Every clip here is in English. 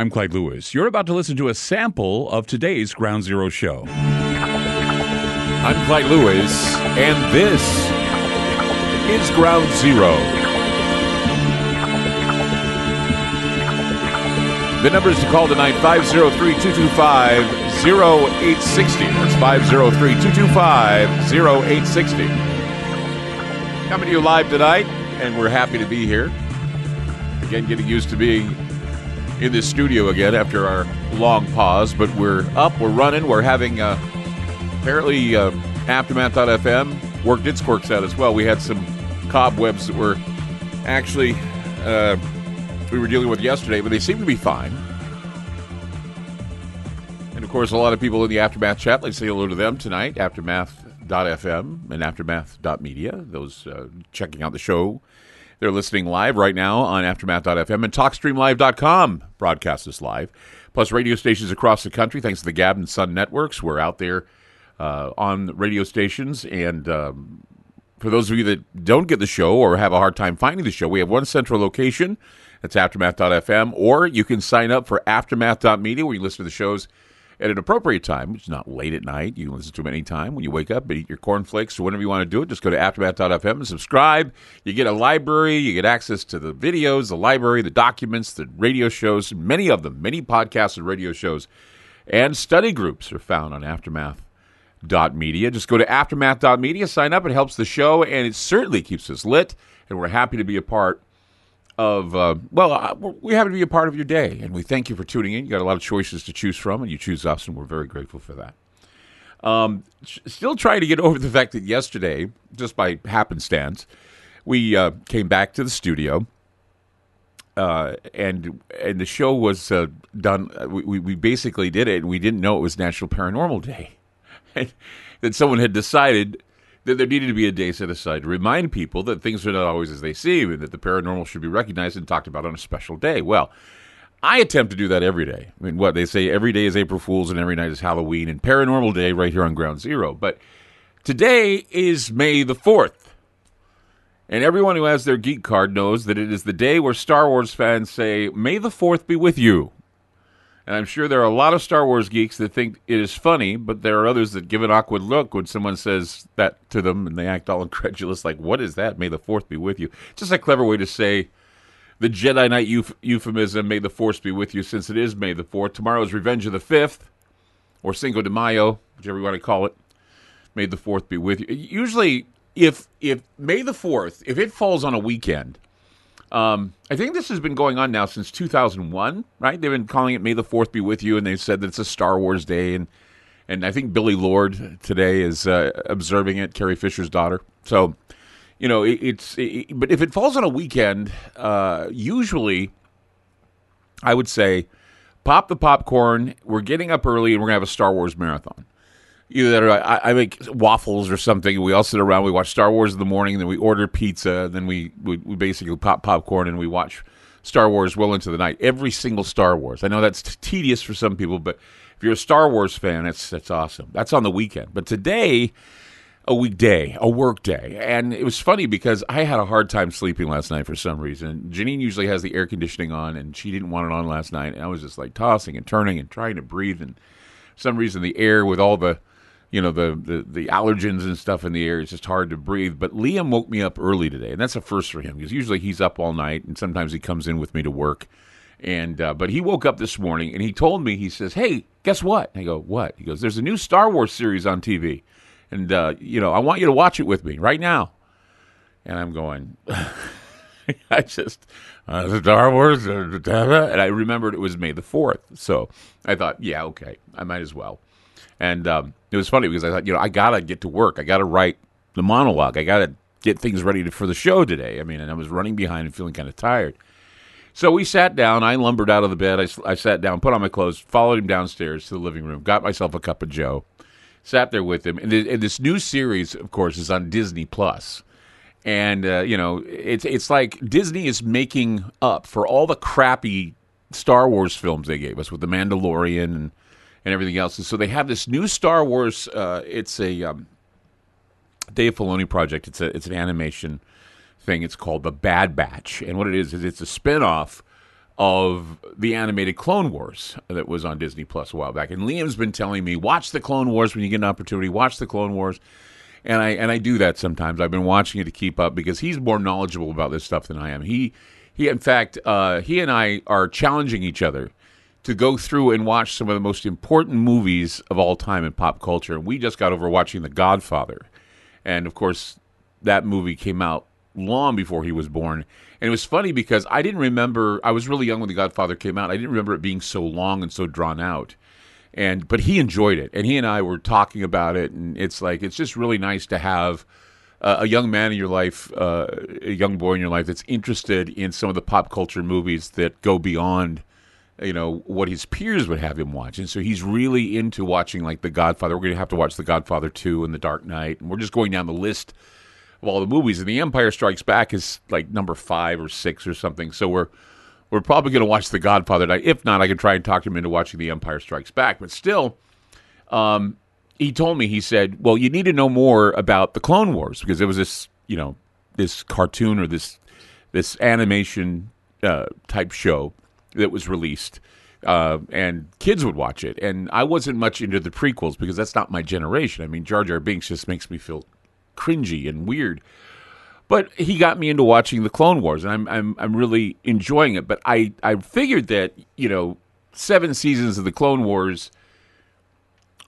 I'm Clyde Lewis. You're about to listen to a sample of today's Ground Zero show. I'm Clyde Lewis, and this is Ground Zero. The numbers to call tonight 503 225 0860. That's 503 225 0860. Coming to you live tonight, and we're happy to be here. Again, getting used to being in this studio again after our long pause, but we're up, we're running, we're having uh, apparently uh, Aftermath.fm worked its quirks out as well. We had some cobwebs that were actually uh, we were dealing with yesterday, but they seem to be fine. And of course, a lot of people in the Aftermath chat. Let's say hello to them tonight. Aftermath.fm and Aftermath.media. Those uh, checking out the show they're listening live right now on Aftermath.fm and TalkStreamLive.com broadcast this live. Plus, radio stations across the country, thanks to the Gab and Sun networks. We're out there uh, on radio stations. And um, for those of you that don't get the show or have a hard time finding the show, we have one central location. That's Aftermath.fm. Or you can sign up for Aftermath.media where you listen to the shows at an appropriate time, is not late at night. You can listen to them anytime when you wake up, eat your cornflakes or whenever you want to do it. Just go to aftermath.fm and subscribe. You get a library, you get access to the videos, the library, the documents, the radio shows, many of them, many podcasts and radio shows, and study groups are found on aftermath.media. Just go to aftermath.media, sign up. It helps the show, and it certainly keeps us lit, and we're happy to be a part of uh, well, uh, we happen to be a part of your day, and we thank you for tuning in. You got a lot of choices to choose from, and you choose us, and we're very grateful for that. Um, still trying to get over the fact that yesterday, just by happenstance, we uh, came back to the studio, uh, and and the show was uh, done. Uh, we we basically did it, and we didn't know it was National Paranormal Day, that someone had decided that there needed to be a day set aside to remind people that things are not always as they seem and that the paranormal should be recognized and talked about on a special day. Well, I attempt to do that every day. I mean, what they say every day is April Fool's and every night is Halloween and Paranormal Day right here on Ground Zero. But today is May the 4th. And everyone who has their geek card knows that it is the day where Star Wars fans say, May the 4th be with you. And I'm sure there are a lot of Star Wars geeks that think it is funny, but there are others that give an awkward look when someone says that to them and they act all incredulous, like, what is that? May the Fourth be with you. Just a clever way to say the Jedi Knight euph- euphemism, may the Force be with you, since it is May the 4th. Tomorrow is Revenge of the 5th, or Cinco de Mayo, whichever you want to call it. May the 4th be with you. Usually, if if May the 4th, if it falls on a weekend, um, I think this has been going on now since 2001, right? They've been calling it May the 4th be with you, and they've said that it's a Star Wars day. And, and I think Billie Lourd today is uh, observing it, Carrie Fisher's daughter. So, you know, it, it's, it, but if it falls on a weekend, uh, usually I would say pop the popcorn. We're getting up early and we're to have a Star Wars marathon either I, I, make waffles or something. We all sit around. We watch Star Wars in the morning, then we order pizza. Then we, we, we basically pop popcorn and we watch Star Wars well into the night. Every single Star Wars. I know that's t- tedious for some people, but if you're a Star Wars fan, that's that's awesome. That's on the weekend. But today, a weekday, a work day, and it was funny because I had a hard time sleeping last night for some reason. Janine usually has the air conditioning on, and she didn't want it on last night, and I was just like tossing and turning and trying to breathe, and for some reason the air with all the you know the, the the allergens and stuff in the air. It's just hard to breathe. But Liam woke me up early today, and that's a first for him because usually he's up all night, and sometimes he comes in with me to work. And uh, but he woke up this morning and he told me he says, "Hey, guess what?" I go, "What?" He goes, "There's a new Star Wars series on TV, and uh, you know I want you to watch it with me right now." And I'm going. I just uh, Star Wars, uh, and I remembered it was May the fourth, so I thought, yeah, okay, I might as well. And um, it was funny because I thought, you know, I gotta get to work. I gotta write the monologue. I gotta get things ready to, for the show today. I mean, and I was running behind and feeling kind of tired. So we sat down. I lumbered out of the bed. I, I sat down, put on my clothes, followed him downstairs to the living room, got myself a cup of Joe, sat there with him. And, the, and this new series, of course, is on Disney Plus. And uh, you know, it's it's like Disney is making up for all the crappy Star Wars films they gave us with the Mandalorian and and everything else. And so they have this new Star Wars. Uh, it's a um, Dave Filoni project. It's a it's an animation thing. It's called the Bad Batch, and what it is is it's a spinoff of the animated Clone Wars that was on Disney Plus a while back. And Liam's been telling me, watch the Clone Wars when you get an opportunity. Watch the Clone Wars. And I and I do that sometimes. I've been watching it to keep up because he's more knowledgeable about this stuff than I am. He he in fact uh, he and I are challenging each other to go through and watch some of the most important movies of all time in pop culture. And we just got over watching The Godfather. And of course, that movie came out long before he was born. And it was funny because I didn't remember, I was really young when The Godfather came out. I didn't remember it being so long and so drawn out. And but he enjoyed it, and he and I were talking about it, and it's like it's just really nice to have uh, a young man in your life, uh, a young boy in your life that's interested in some of the pop culture movies that go beyond you know what his peers would have him watch. And so he's really into watching like the godfather. We're going to have to watch the godfather 2 and the dark knight. And we're just going down the list of all the movies. And the empire strikes back is like number five or six or something. So we're we're probably going to watch the godfather tonight if not i can try and talk him into watching the empire strikes back but still um, he told me he said well you need to know more about the clone wars because there was this you know this cartoon or this this animation uh, type show that was released, uh, and kids would watch it. And I wasn't much into the prequels because that's not my generation. I mean, Jar Jar Binks just makes me feel cringy and weird. But he got me into watching the Clone Wars, and I'm I'm I'm really enjoying it. But I I figured that you know seven seasons of the Clone Wars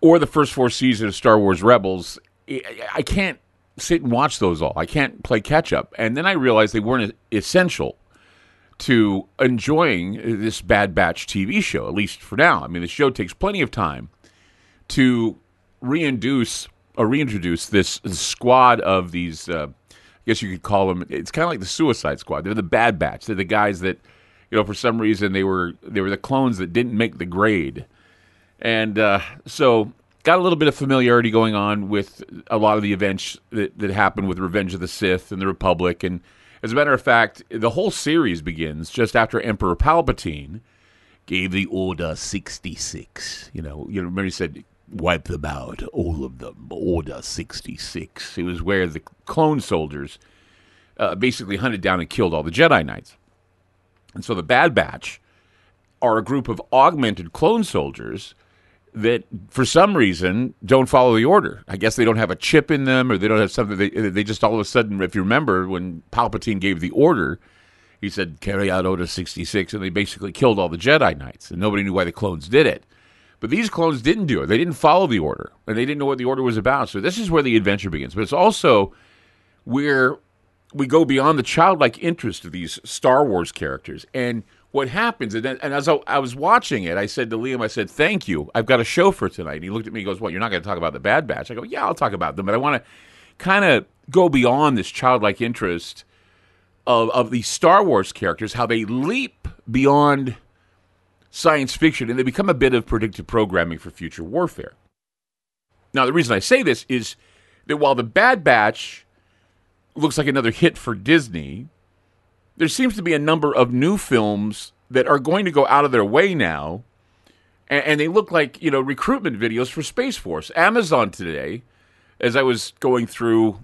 or the first four seasons of Star Wars Rebels, I can't sit and watch those all. I can't play catch up. And then I realized they weren't essential to enjoying this Bad Batch TV show, at least for now. I mean, the show takes plenty of time to reintroduce or reintroduce this squad of these. Uh, guess you could call them. It's kind of like the Suicide Squad. They're the Bad Batch. They're the guys that, you know, for some reason they were they were the clones that didn't make the grade, and uh, so got a little bit of familiarity going on with a lot of the events that, that happened with Revenge of the Sith and the Republic and as a matter of fact, the whole series begins just after Emperor Palpatine gave the Order 66. You know, you remember he said, wipe them out, all of them, Order 66. It was where the clone soldiers uh, basically hunted down and killed all the Jedi Knights. And so the Bad Batch are a group of augmented clone soldiers that for some reason don't follow the order. I guess they don't have a chip in them, or they don't have something. They they just all of a sudden, if you remember, when Palpatine gave the order, he said carry out Order sixty six, and they basically killed all the Jedi Knights, and nobody knew why the clones did it. But these clones didn't do it. They didn't follow the order, and they didn't know what the order was about. So this is where the adventure begins. But it's also where we go beyond the childlike interest of these Star Wars characters and what happens, and, then, and as I, I, was watching it, I said to Liam, I said, "Thank you. I've got a show for tonight." And he looked at me, and goes, "What? You're not going to talk about the Bad Batch?" I go, "Yeah, I'll talk about them, but I want to kind of go beyond this childlike interest of of these Star Wars characters, how they leap beyond science fiction and they become a bit of predictive programming for future warfare." Now, the reason I say this is that while the Bad Batch looks like another hit for Disney there seems to be a number of new films that are going to go out of their way now, and, and they look like you know recruitment videos for Space Force. Amazon today, as I was going through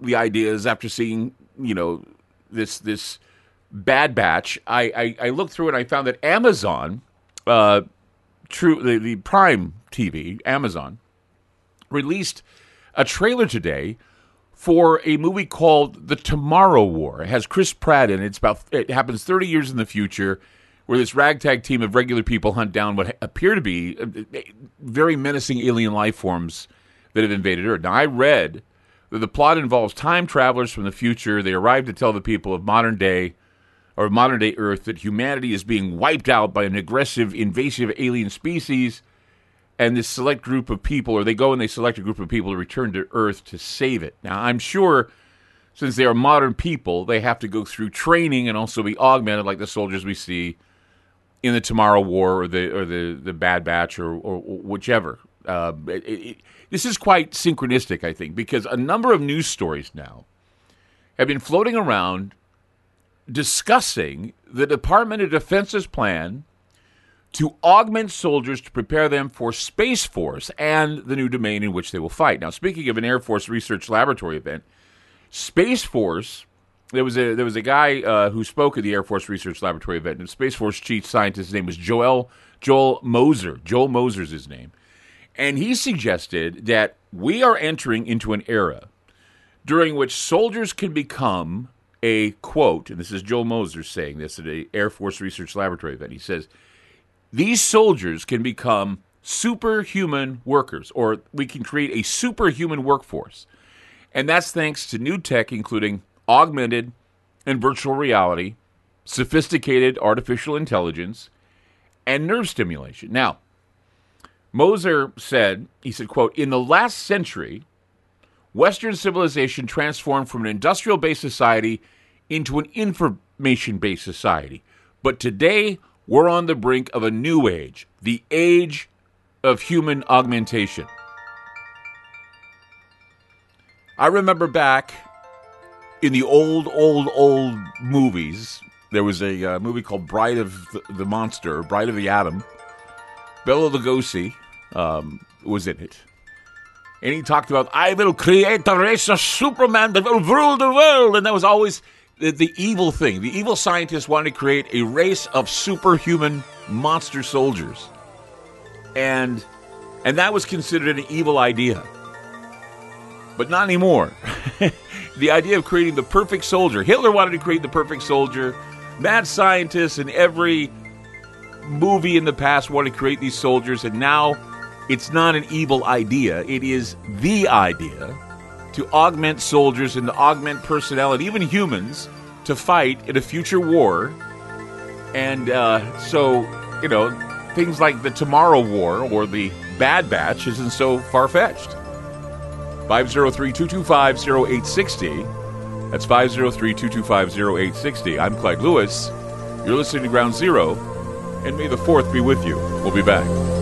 the ideas after seeing you know this this Bad Batch, I I, I looked through and I found that Amazon, uh, true the, the Prime TV, Amazon, released a trailer today for a movie called The Tomorrow War. It has Chris Pratt in it. It's about it happens 30 years in the future where this ragtag team of regular people hunt down what appear to be uh, very menacing alien life forms that have invaded Earth. Now I read that the plot involves time travelers from the future. They arrive to tell the people of modern day or modern day Earth that humanity is being wiped out by an aggressive invasive alien species and this select group of people, or they go and they select a group of people to return to Earth to save it. Now, I'm sure since they are modern people, they have to go through training and also be augmented like the soldiers we see in the Tomorrow War or the or the, the Bad Batch or, or, whichever. Uh, it, it, this is quite synchronistic, I think, because a number of news stories now have been floating around discussing the Department of Defense's plan to augment soldiers to prepare them for Space Force and the new domain in which they will fight. Now, speaking of an Air Force Research Laboratory event, Space Force there was a there was a guy uh, who spoke at the Air Force Research Laboratory event. And Space Force chief scientist, his name was Joel Joel Mozer. Joel Mozer's his name, and he suggested that we are entering into an era during which soldiers can become a quote, and this is Joel Mozer saying this at the Air Force Research Laboratory event. He says these soldiers can become superhuman workers, or we can create a superhuman workforce. And that's thanks to new tech, including augmented and virtual reality, sophisticated artificial intelligence, and nerve stimulation. Now, Mozer said, he said, quote, in the last century, Western civilization transformed from an industrial based society into an information based society. But today, we're on the brink of a new age, the age of human augmentation. I remember back in the old, old, old movies, there was a uh, movie called Bride of the, the, Monster, Bride of the Atom. Bela Lugosi um, was in it. And he talked about, I will create a race of Superman that will rule the world. And that was always the, the evil thing. The evil scientists wanted to create a race of superhuman monster soldiers. And and that was considered an evil idea. But not anymore. the idea of creating the perfect soldier. Hitler wanted to create the perfect soldier. Mad scientists in every movie in the past wanted to create these soldiers, and now it's not an evil idea. It is the idea to augment soldiers and to augment personnel and even humans to fight in a future war. And uh, so, you know, things like the Tomorrow War or the Bad Batch isn't so far fetched. 503 225 0860. That's 503 225 0860. I'm Clyde Lewis. You're listening to Ground Zero, and may the 4th be with you. We'll be back.